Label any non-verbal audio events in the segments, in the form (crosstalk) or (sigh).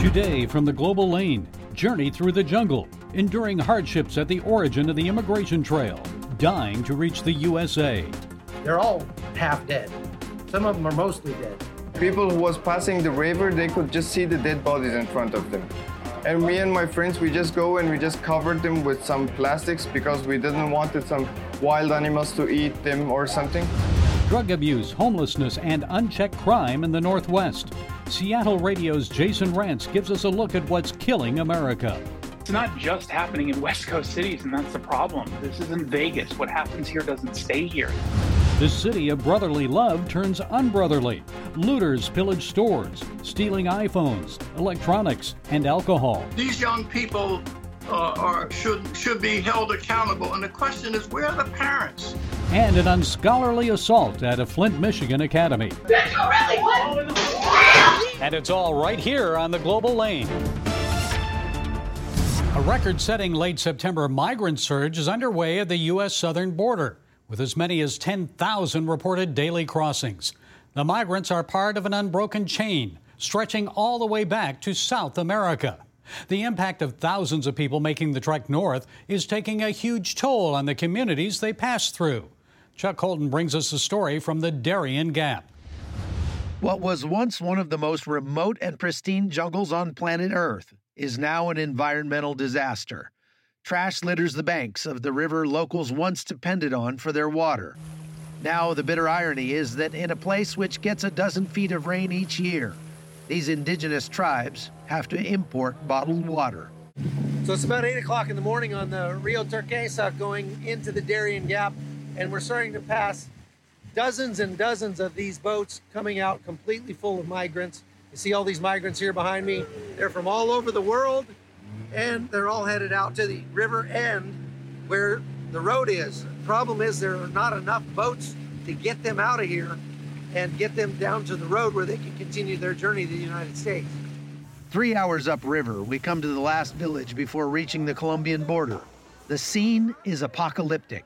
Today from the Global Lane, journey through the jungle, enduring hardships at the origin of the immigration trail, dying to reach the USA. They're all half dead. Some of them are mostly dead. People who was passing the river, they could just see the dead bodies in front of them. And me and my friends, we just go and we just covered them with some plastics because we didn't wanted some wild animals to eat them or something. Drug abuse, homelessness, and unchecked crime in the Northwest. Seattle Radio's Jason Rantz gives us a look at what's killing America. It's not just happening in West Coast cities, and that's the problem. This isn't Vegas. What happens here doesn't stay here. The city of brotherly love turns unbrotherly. Looters pillage stores, stealing iPhones, electronics, and alcohol. These young people uh, are, should, should be held accountable. And the question is where are the parents? And an unscholarly assault at a Flint, Michigan academy. And it's all right here on the Global Lane. A record setting late September migrant surge is underway at the U.S. southern border, with as many as 10,000 reported daily crossings. The migrants are part of an unbroken chain stretching all the way back to South America. The impact of thousands of people making the trek north is taking a huge toll on the communities they pass through. Chuck Holton brings us a story from the Darien Gap. What was once one of the most remote and pristine jungles on planet Earth is now an environmental disaster. Trash litters the banks of the river locals once depended on for their water. Now, the bitter irony is that in a place which gets a dozen feet of rain each year, these indigenous tribes have to import bottled water. So it's about 8 o'clock in the morning on the Rio Turquesa going into the Darien Gap, and we're starting to pass dozens and dozens of these boats coming out completely full of migrants. You see all these migrants here behind me. They're from all over the world, and they're all headed out to the river end where the road is. Problem is, there are not enough boats to get them out of here and get them down to the road where they can continue their journey to the United States. Three hours upriver, we come to the last village before reaching the Colombian border. The scene is apocalyptic.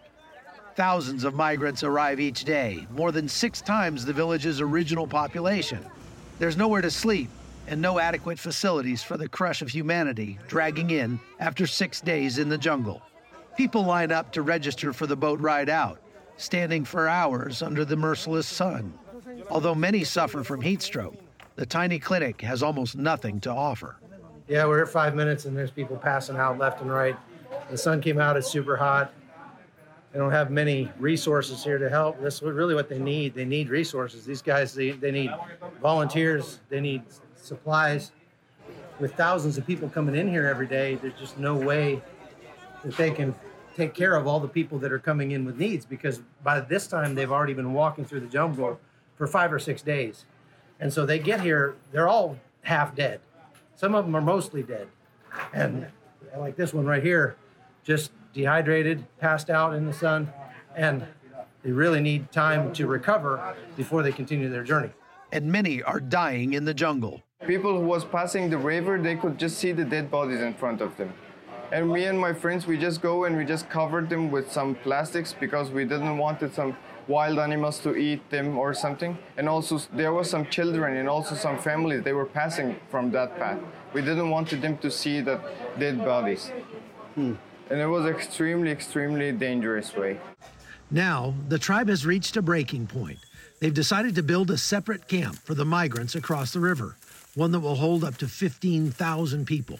Thousands of migrants arrive each day, more than six times the village's original population. There's nowhere to sleep and no adequate facilities for the crush of humanity dragging in after six days in the jungle. People line up to register for the boat ride out, standing for hours under the merciless sun. Although many suffer from heat stroke, the tiny clinic has almost nothing to offer. Yeah, we're here five minutes and there's people passing out left and right. The sun came out, it's super hot. They don't have many resources here to help. That's really what they need. They need resources. These guys, they, they need volunteers, they need supplies. With thousands of people coming in here every day, there's just no way that they can take care of all the people that are coming in with needs because by this time they've already been walking through the jungle for five or six days. And so they get here, they're all half dead. Some of them are mostly dead. And like this one right here, just dehydrated, passed out in the sun, and they really need time to recover before they continue their journey. And many are dying in the jungle. People who was passing the river, they could just see the dead bodies in front of them. And me and my friends, we just go and we just covered them with some plastics because we didn't wanted some wild animals to eat them or something. And also there were some children and also some families, they were passing from that path. We didn't want them to see the dead bodies. Hmm. And it was extremely, extremely dangerous way. Now, the tribe has reached a breaking point. They've decided to build a separate camp for the migrants across the river, one that will hold up to 15,000 people.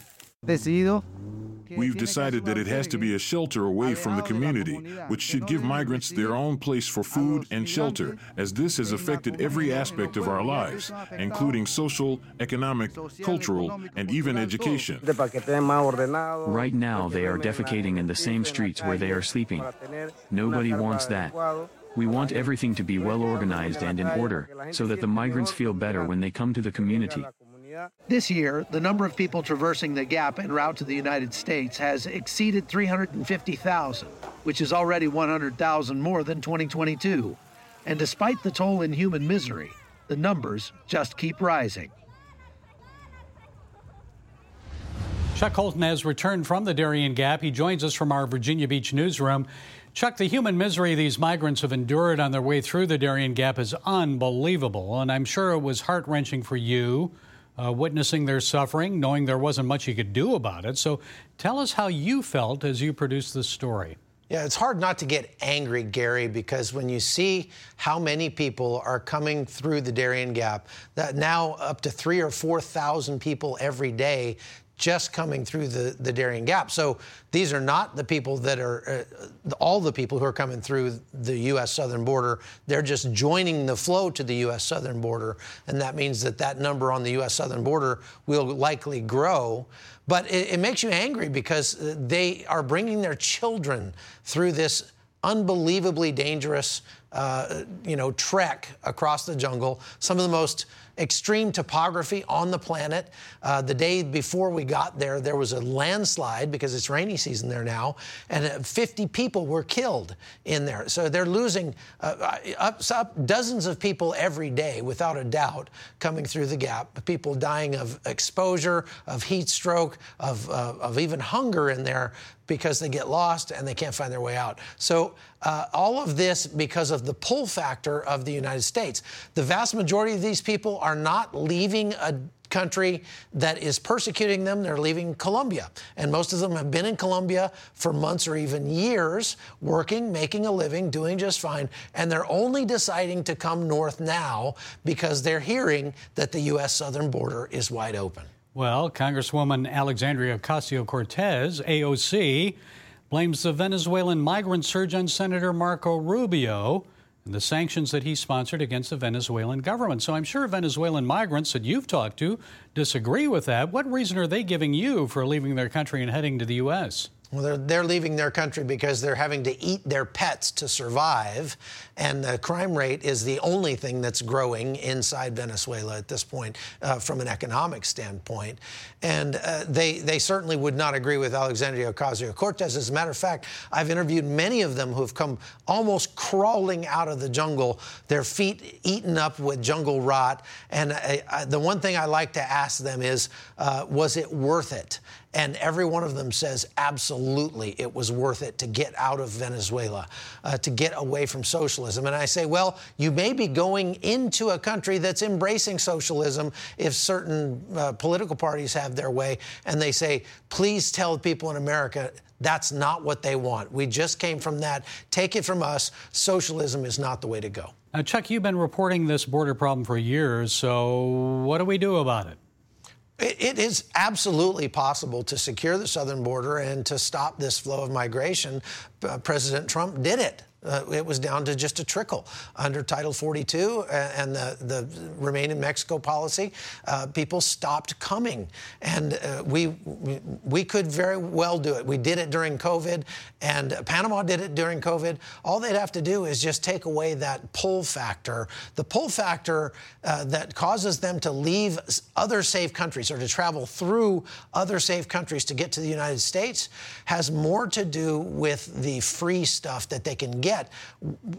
We've decided that it has to be a shelter away from the community, which should give migrants their own place for food and shelter, as this has affected every aspect of our lives, including social, economic, cultural, and even education. Right now, they are defecating in the same streets where they are sleeping. Nobody wants that. We want everything to be well organized and in order, so that the migrants feel better when they come to the community. This year, the number of people traversing the gap en route to the United States has exceeded 350,000, which is already 100,000 more than 2022. And despite the toll in human misery, the numbers just keep rising. Chuck Holton has returned from the Darien Gap. He joins us from our Virginia Beach newsroom. Chuck, the human misery these migrants have endured on their way through the Darien Gap is unbelievable, and I'm sure it was heart wrenching for you, uh, witnessing their suffering, knowing there wasn't much you could do about it. So tell us how you felt as you produced this story. Yeah, it's hard not to get angry, Gary, because when you see how many people are coming through the Darien Gap, that now up to three or 4,000 people every day just coming through the, the Darien Gap. So these are not the people that are, uh, all the people who are coming through the U.S. southern border. They're just joining the flow to the U.S. southern border. And that means that that number on the U.S. southern border will likely grow. But it, it makes you angry because they are bringing their children through this unbelievably dangerous, uh, you know, trek across the jungle. Some of the most extreme topography on the planet. Uh, the day before we got there, there was a landslide because it's rainy season there now, and uh, 50 people were killed in there. So they're losing uh, up, up dozens of people every day, without a doubt, coming through the gap. People dying of exposure, of heat stroke, of, uh, of even hunger in there because they get lost and they can't find their way out. So, uh, all of this because of the pull factor of the United States. The vast majority of these people are not leaving a country that is persecuting them. They're leaving Colombia. And most of them have been in Colombia for months or even years, working, making a living, doing just fine. And they're only deciding to come north now because they're hearing that the U.S. southern border is wide open. Well, Congresswoman Alexandria Ocasio Cortez, AOC, blames the Venezuelan migrant surge on Senator Marco Rubio and the sanctions that he sponsored against the Venezuelan government. So I'm sure Venezuelan migrants that you've talked to disagree with that. What reason are they giving you for leaving their country and heading to the U.S.? Well, they're, they're leaving their country because they're having to eat their pets to survive. And the crime rate is the only thing that's growing inside Venezuela at this point uh, from an economic standpoint. And uh, they, they certainly would not agree with Alexandria Ocasio Cortez. As a matter of fact, I've interviewed many of them who've come almost crawling out of the jungle, their feet eaten up with jungle rot. And I, I, the one thing I like to ask them is, uh, was it worth it? And every one of them says, absolutely, it was worth it to get out of Venezuela, uh, to get away from socialism. And I say, well, you may be going into a country that's embracing socialism if certain uh, political parties have their way. And they say, please tell people in America that's not what they want. We just came from that. Take it from us. Socialism is not the way to go. Now, Chuck, you've been reporting this border problem for years. So, what do we do about it? It is absolutely possible to secure the southern border and to stop this flow of migration. President Trump did it. Uh, it was down to just a trickle under Title 42 and the, the Remain in Mexico policy. Uh, people stopped coming, and uh, we we could very well do it. We did it during COVID, and Panama did it during COVID. All they'd have to do is just take away that pull factor, the pull factor uh, that causes them to leave other safe countries or to travel through other safe countries to get to the United States, has more to do with the free stuff that they can get get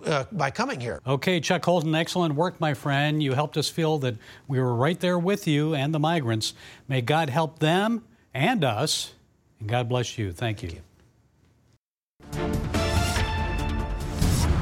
uh, by coming here. Okay, Chuck Holton, excellent work, my friend. You helped us feel that we were right there with you and the migrants. May God help them and us, and God bless you. Thank you. Thank you.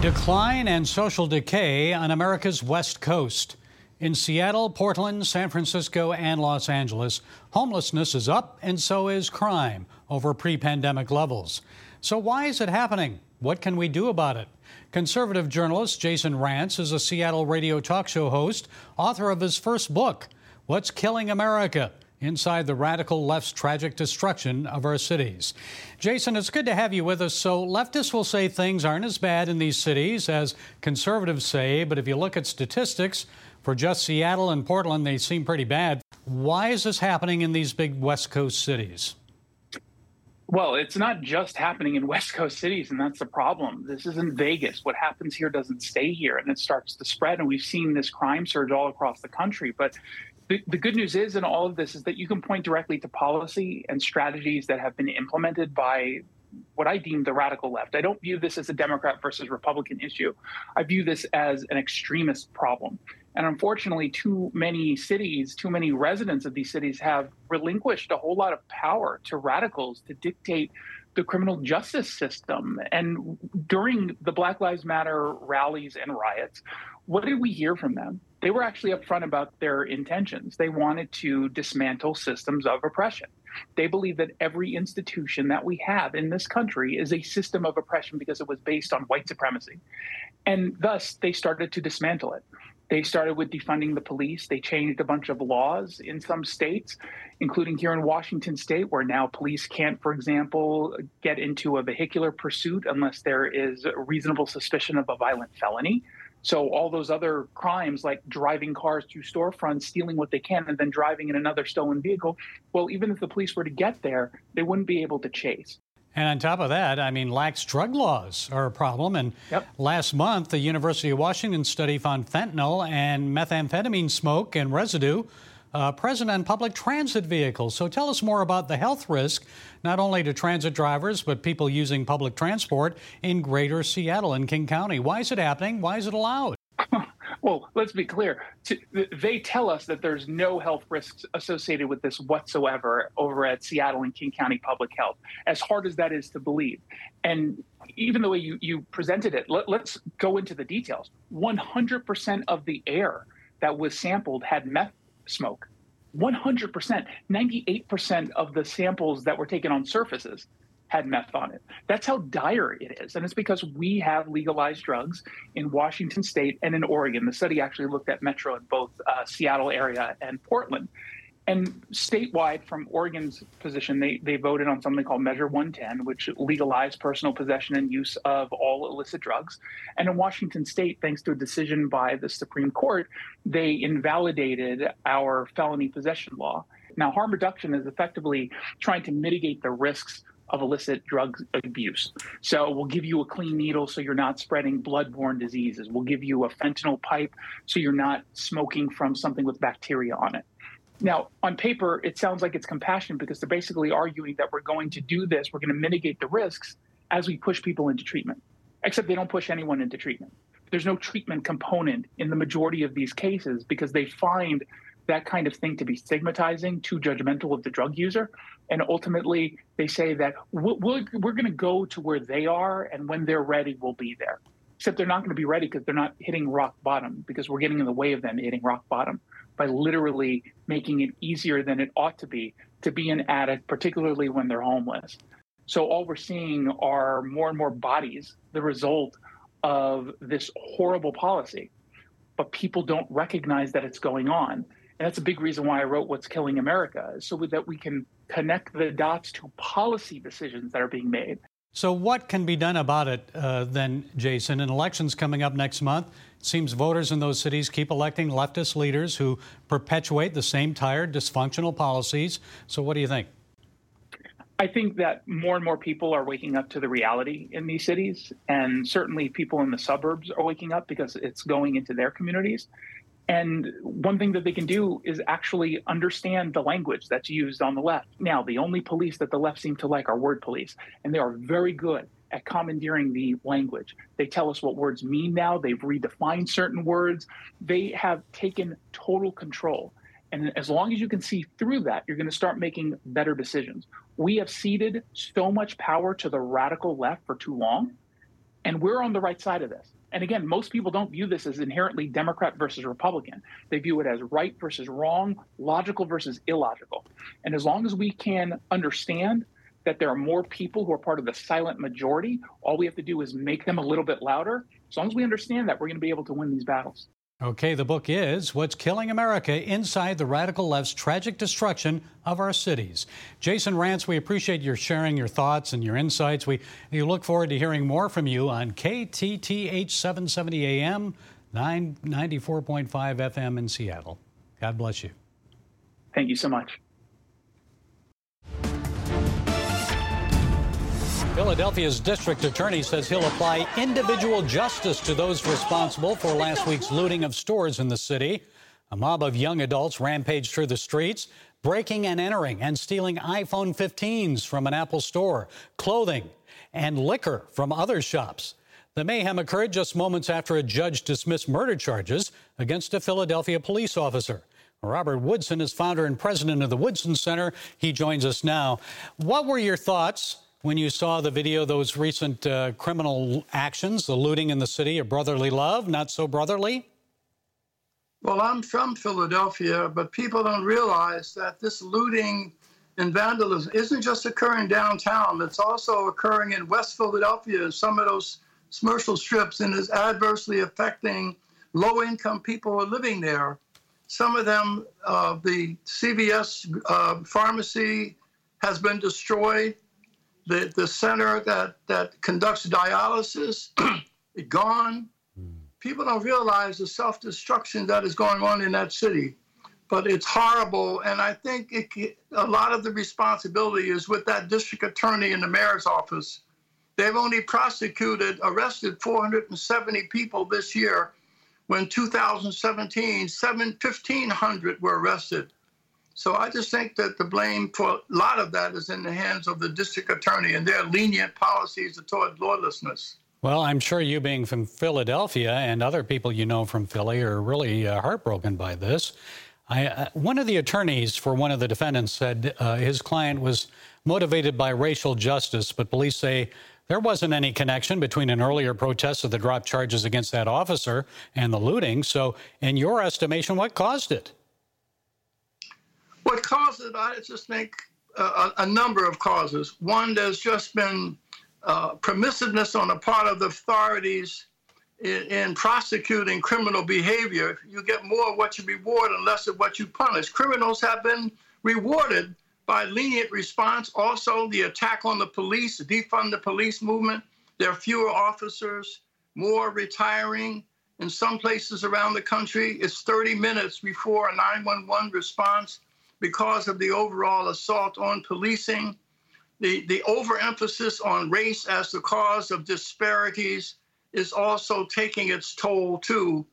Decline and social decay on America's West Coast. In Seattle, Portland, San Francisco, and Los Angeles, homelessness is up and so is crime over pre pandemic levels. So, why is it happening? What can we do about it? Conservative journalist Jason Rantz is a Seattle radio talk show host, author of his first book, What's Killing America? Inside the radical left's tragic destruction of our cities. Jason, it's good to have you with us. So, leftists will say things aren't as bad in these cities as conservatives say, but if you look at statistics, for just Seattle and Portland, they seem pretty bad. Why is this happening in these big West Coast cities? Well, it's not just happening in (laughs) West Coast cities, and that's the problem. This isn't Vegas. What happens here doesn't stay here, and it starts to spread. And we've seen this crime surge all across the country. But the, the good news is in all of this is that you can point directly to policy and strategies that have been implemented by what I deem the radical left. I don't view this as a Democrat versus Republican issue. I view this as an extremist problem. And unfortunately, too many cities, too many residents of these cities have relinquished a whole lot of power to radicals to dictate the criminal justice system. And during the Black Lives Matter rallies and riots, what did we hear from them? they were actually upfront about their intentions. They wanted to dismantle systems of oppression. They believe that every institution that we have in this country is a system of oppression because it was based on white supremacy. And thus, they started to dismantle it. They started with defunding the police. They changed a bunch of laws in some states, including here in Washington state, where now police can't, for example, get into a vehicular pursuit unless there is reasonable suspicion of a violent felony. So all those other crimes like driving cars to storefronts, stealing what they can, and then driving in another stolen vehicle, well, even if the police were to get there, they wouldn't be able to chase. And on top of that, I mean, lax drug laws are a problem. And yep. last month, the University of Washington study found fentanyl and methamphetamine smoke and residue uh, present on public transit vehicles. So tell us more about the health risk, not only to transit drivers, but people using public transport in greater Seattle and King County. Why is it happening? Why is it allowed? (laughs) well, let's be clear. They tell us that there's no health risks associated with this whatsoever over at Seattle and King County Public Health, as hard as that is to believe. And even the way you, you presented it, let, let's go into the details. 100% of the air that was sampled had meth smoke. 100%, 98% of the samples that were taken on surfaces had meth on it. That's how dire it is. And it's because we have legalized drugs in Washington state and in Oregon. The study actually looked at metro in both uh, Seattle area and Portland. And statewide, from Oregon's position, they, they voted on something called Measure 110, which legalized personal possession and use of all illicit drugs. And in Washington state, thanks to a decision by the Supreme Court, they invalidated our felony possession law. Now, harm reduction is effectively trying to mitigate the risks of illicit drug abuse. So we'll give you a clean needle so you're not spreading bloodborne diseases. We'll give you a fentanyl pipe so you're not smoking from something with bacteria on it. Now, on paper, it sounds like it's compassion because they're basically arguing that we're going to do this, we're going to mitigate the risks as we push people into treatment, except they don't push anyone into treatment. There's no treatment component in the majority of these cases because they find that kind of thing to be stigmatizing, too judgmental of the drug user. And ultimately, they say that we're, we're going to go to where they are, and when they're ready, we'll be there. Except they're not going to be ready because they're not hitting rock bottom because we're getting in the way of them hitting rock bottom by literally making it easier than it ought to be to be an addict, particularly when they're homeless. So all we're seeing are more and more bodies, the result of this horrible policy. But people don't recognize that it's going on. And that's a big reason why I wrote What's Killing America, so that we can connect the dots to policy decisions that are being made. So, what can be done about it uh, then, Jason? An election's coming up next month. It seems voters in those cities keep electing leftist leaders who perpetuate the same tired, dysfunctional policies. So, what do you think? I think that more and more people are waking up to the reality in these cities, and certainly people in the suburbs are waking up because it's going into their communities. And one thing that they can do is actually understand the language that's used on the left. Now, the only police that the left seem to like are word police, and they are very good at commandeering the language. They tell us what words mean now, they've redefined certain words, they have taken total control. And as long as you can see through that, you're going to start making better decisions. We have ceded so much power to the radical left for too long, and we're on the right side of this. And again, most people don't view this as inherently Democrat versus Republican. They view it as right versus wrong, logical versus illogical. And as long as we can understand that there are more people who are part of the silent majority, all we have to do is make them a little bit louder. As long as we understand that, we're going to be able to win these battles. Okay, the book is What's Killing America Inside the Radical Left's Tragic Destruction of Our Cities. Jason Rantz, we appreciate your sharing your thoughts and your insights. We, we look forward to hearing more from you on KTTH 770 AM, 994.5 FM in Seattle. God bless you. Thank you so much. Philadelphia's district attorney says he'll apply individual justice to those responsible for last week's looting of stores in the city. A mob of young adults rampaged through the streets, breaking and entering and stealing iPhone 15s from an Apple store, clothing, and liquor from other shops. The mayhem occurred just moments after a judge dismissed murder charges against a Philadelphia police officer. Robert Woodson is founder and president of the Woodson Center. He joins us now. What were your thoughts when you saw the video, those recent uh, criminal actions, the looting in the city of brotherly love, not so brotherly? Well, I'm from Philadelphia, but people don't realize that this looting and vandalism isn't just occurring downtown, it's also occurring in West Philadelphia, in some of those commercial strips, and is adversely affecting low income people who are living there. Some of them, uh, the CVS uh, pharmacy has been destroyed. The, the center that, that conducts dialysis, (clears throat) gone. Hmm. People don't realize the self destruction that is going on in that city but it's horrible. And I think it, a lot of the responsibility is with that district attorney in the mayor's office. They've only prosecuted, arrested 470 people this year, when 2017, 1,500 were arrested. So I just think that the blame for a lot of that is in the hands of the district attorney and their lenient policies toward lawlessness. Well, I'm sure you being from Philadelphia and other people you know from Philly are really uh, heartbroken by this. I, uh, one of the attorneys for one of the defendants said uh, his client was motivated by racial justice, but police say there wasn't any connection between an earlier protest of the drop charges against that officer and the looting. So, in your estimation, what caused it? What caused it, I just think a, a, number of causes. One, there's just been uh, permissiveness on the part of the authorities in, in, prosecuting criminal behavior. You get more of what you reward and less of what you punish. Criminals have been rewarded by lenient response. Also, the attack on the police, defund the police movement. There are fewer officers, more retiring. In some places around the country, it's 30 minutes before a 911 response because of the overall assault on policing. The, the overemphasis on race as the cause of disparities is also taking its toll too.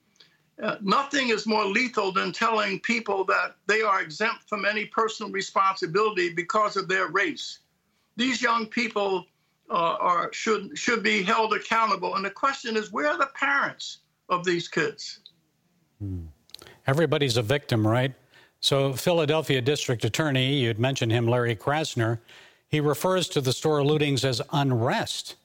Uh, nothing is more lethal than telling people that they are exempt from any personal responsibility because of their race. These young people uh, are should should be held accountable, and the question is, where are the parents of these kids? Hmm. Everybody's a victim, right? So, Philadelphia District Attorney, you'd mentioned him, Larry Krasner, he refers to the store lootings as unrest.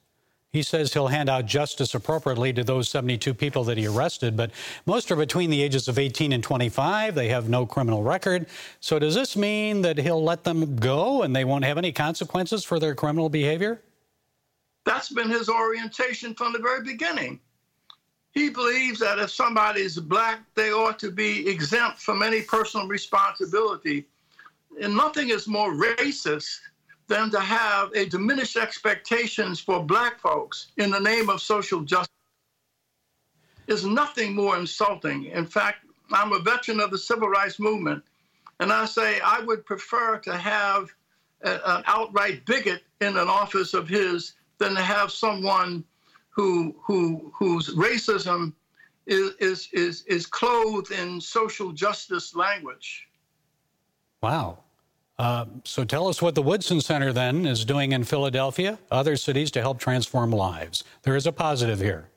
He says he'll hand out justice appropriately to those 72 people that he arrested, but most are between the ages of 18 and 25. They have no criminal record. So, does this mean that he'll let them go and they won't have any consequences for their criminal behavior? That's been his orientation from the very beginning. He believes that if somebody is black, they ought to be exempt from any personal responsibility. And nothing is more racist than to have a diminished expectations for black folks in the name of social justice is nothing more insulting. In fact, I'm a veteran of the civil rights movement, and I say I would prefer to have a, an outright bigot in an office of his than to have someone who who whose racism is is is, is clothed in social justice language. Wow. Uh, so tell us what the Woodson Center then is doing in Philadelphia, other cities to help transform lives. There is a positive here.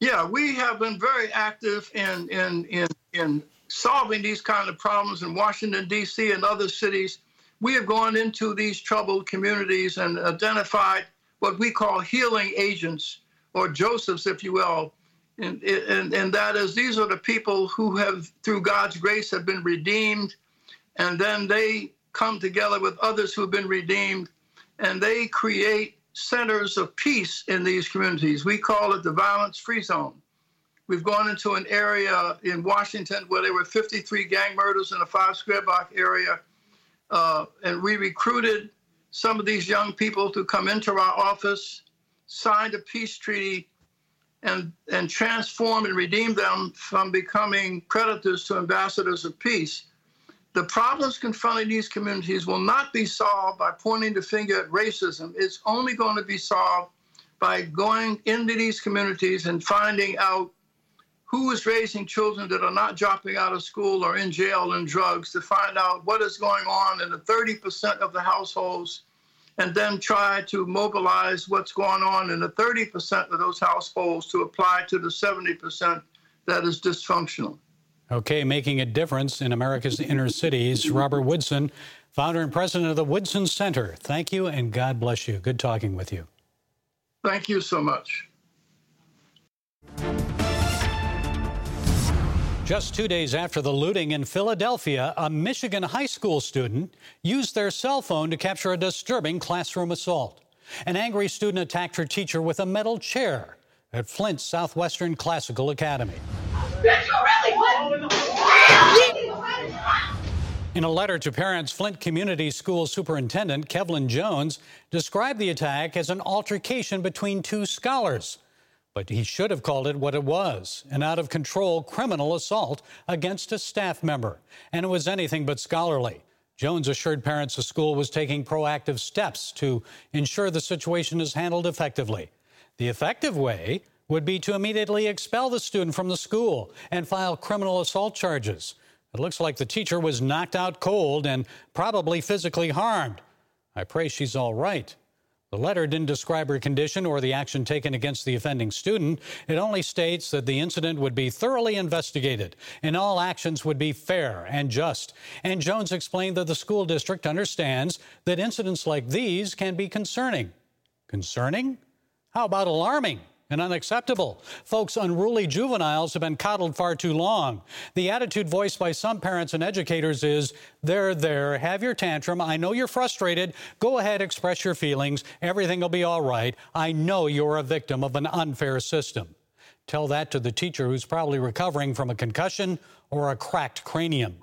Yeah, we have been very active in in in in solving these kind of problems in Washington D.C. and other cities. We have gone into these troubled communities and identified what we call healing agents or Josephs, if you will. And, and, and that is, these are the people who have, through God's grace, have been redeemed and then they come together with others who have been redeemed, and they create centers of peace in these communities. We call it the violence free zone. We've gone into an area in Washington where there were 53 gang murders in a five square block area. Uh, and we recruited some of these young people to come into our office, signed a peace treaty, and, and transform and redeem them from becoming predators to ambassadors of peace. The problems confronting these communities will not be solved by pointing the finger at racism. It's only going to be solved by going into these communities and finding out who is raising children that are not dropping out of school or in jail and drugs, to find out what is going on in the 30% of the households, and then try to mobilize what's going on in the 30% of those households to apply to the 70% that is dysfunctional. Okay, making a difference in America's inner cities. Robert Woodson, founder and president of the Woodson Center. Thank you and God bless you. Good talking with you. Thank you so much. Just two days after the looting in Philadelphia, a Michigan high school student used their cell phone to capture a disturbing classroom assault. An angry student attacked her teacher with a metal chair at Flint Southwestern Classical Academy. In a letter to parents, Flint Community School Superintendent Kevelin Jones described the attack as an altercation between two scholars. But he should have called it what it was an out of control criminal assault against a staff member. And it was anything but scholarly. Jones assured parents the school was taking proactive steps to ensure the situation is handled effectively. The effective way would be to immediately expel the student from the school and file criminal assault charges. It looks like the teacher was knocked out cold and probably physically harmed. I pray she's all right. The letter didn't describe her condition or the action taken against the offending student. It only states that the incident would be thoroughly investigated and all actions would be fair and just. And Jones explained that the school district understands that incidents like these can be concerning. Concerning? How about alarming? And unacceptable. Folks, unruly juveniles have been coddled far too long. The attitude voiced by some parents and educators is there, there, have your tantrum. I know you're frustrated. Go ahead, express your feelings. Everything will be all right. I know you're a victim of an unfair system. Tell that to the teacher who's probably recovering from a concussion or a cracked cranium.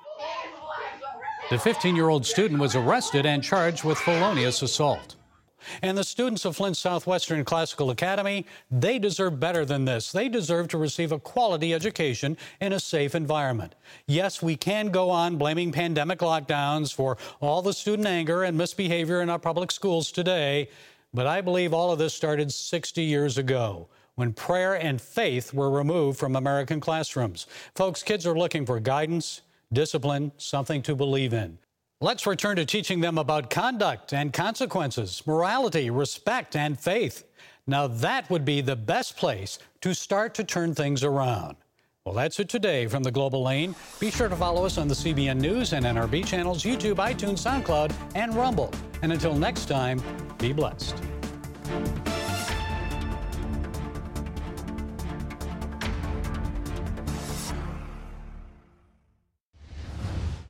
The 15 year old student was arrested and charged with felonious assault. And the students of Flint Southwestern Classical Academy, they deserve better than this. They deserve to receive a quality education in a safe environment. Yes, we can go on blaming pandemic lockdowns for all the student anger and misbehavior in our public schools today, but I believe all of this started 60 years ago when prayer and faith were removed from American classrooms. Folks, kids are looking for guidance, discipline, something to believe in. Let's return to teaching them about conduct and consequences, morality, respect, and faith. Now, that would be the best place to start to turn things around. Well, that's it today from the Global Lane. Be sure to follow us on the CBN News and NRB channels, YouTube, iTunes, SoundCloud, and Rumble. And until next time, be blessed.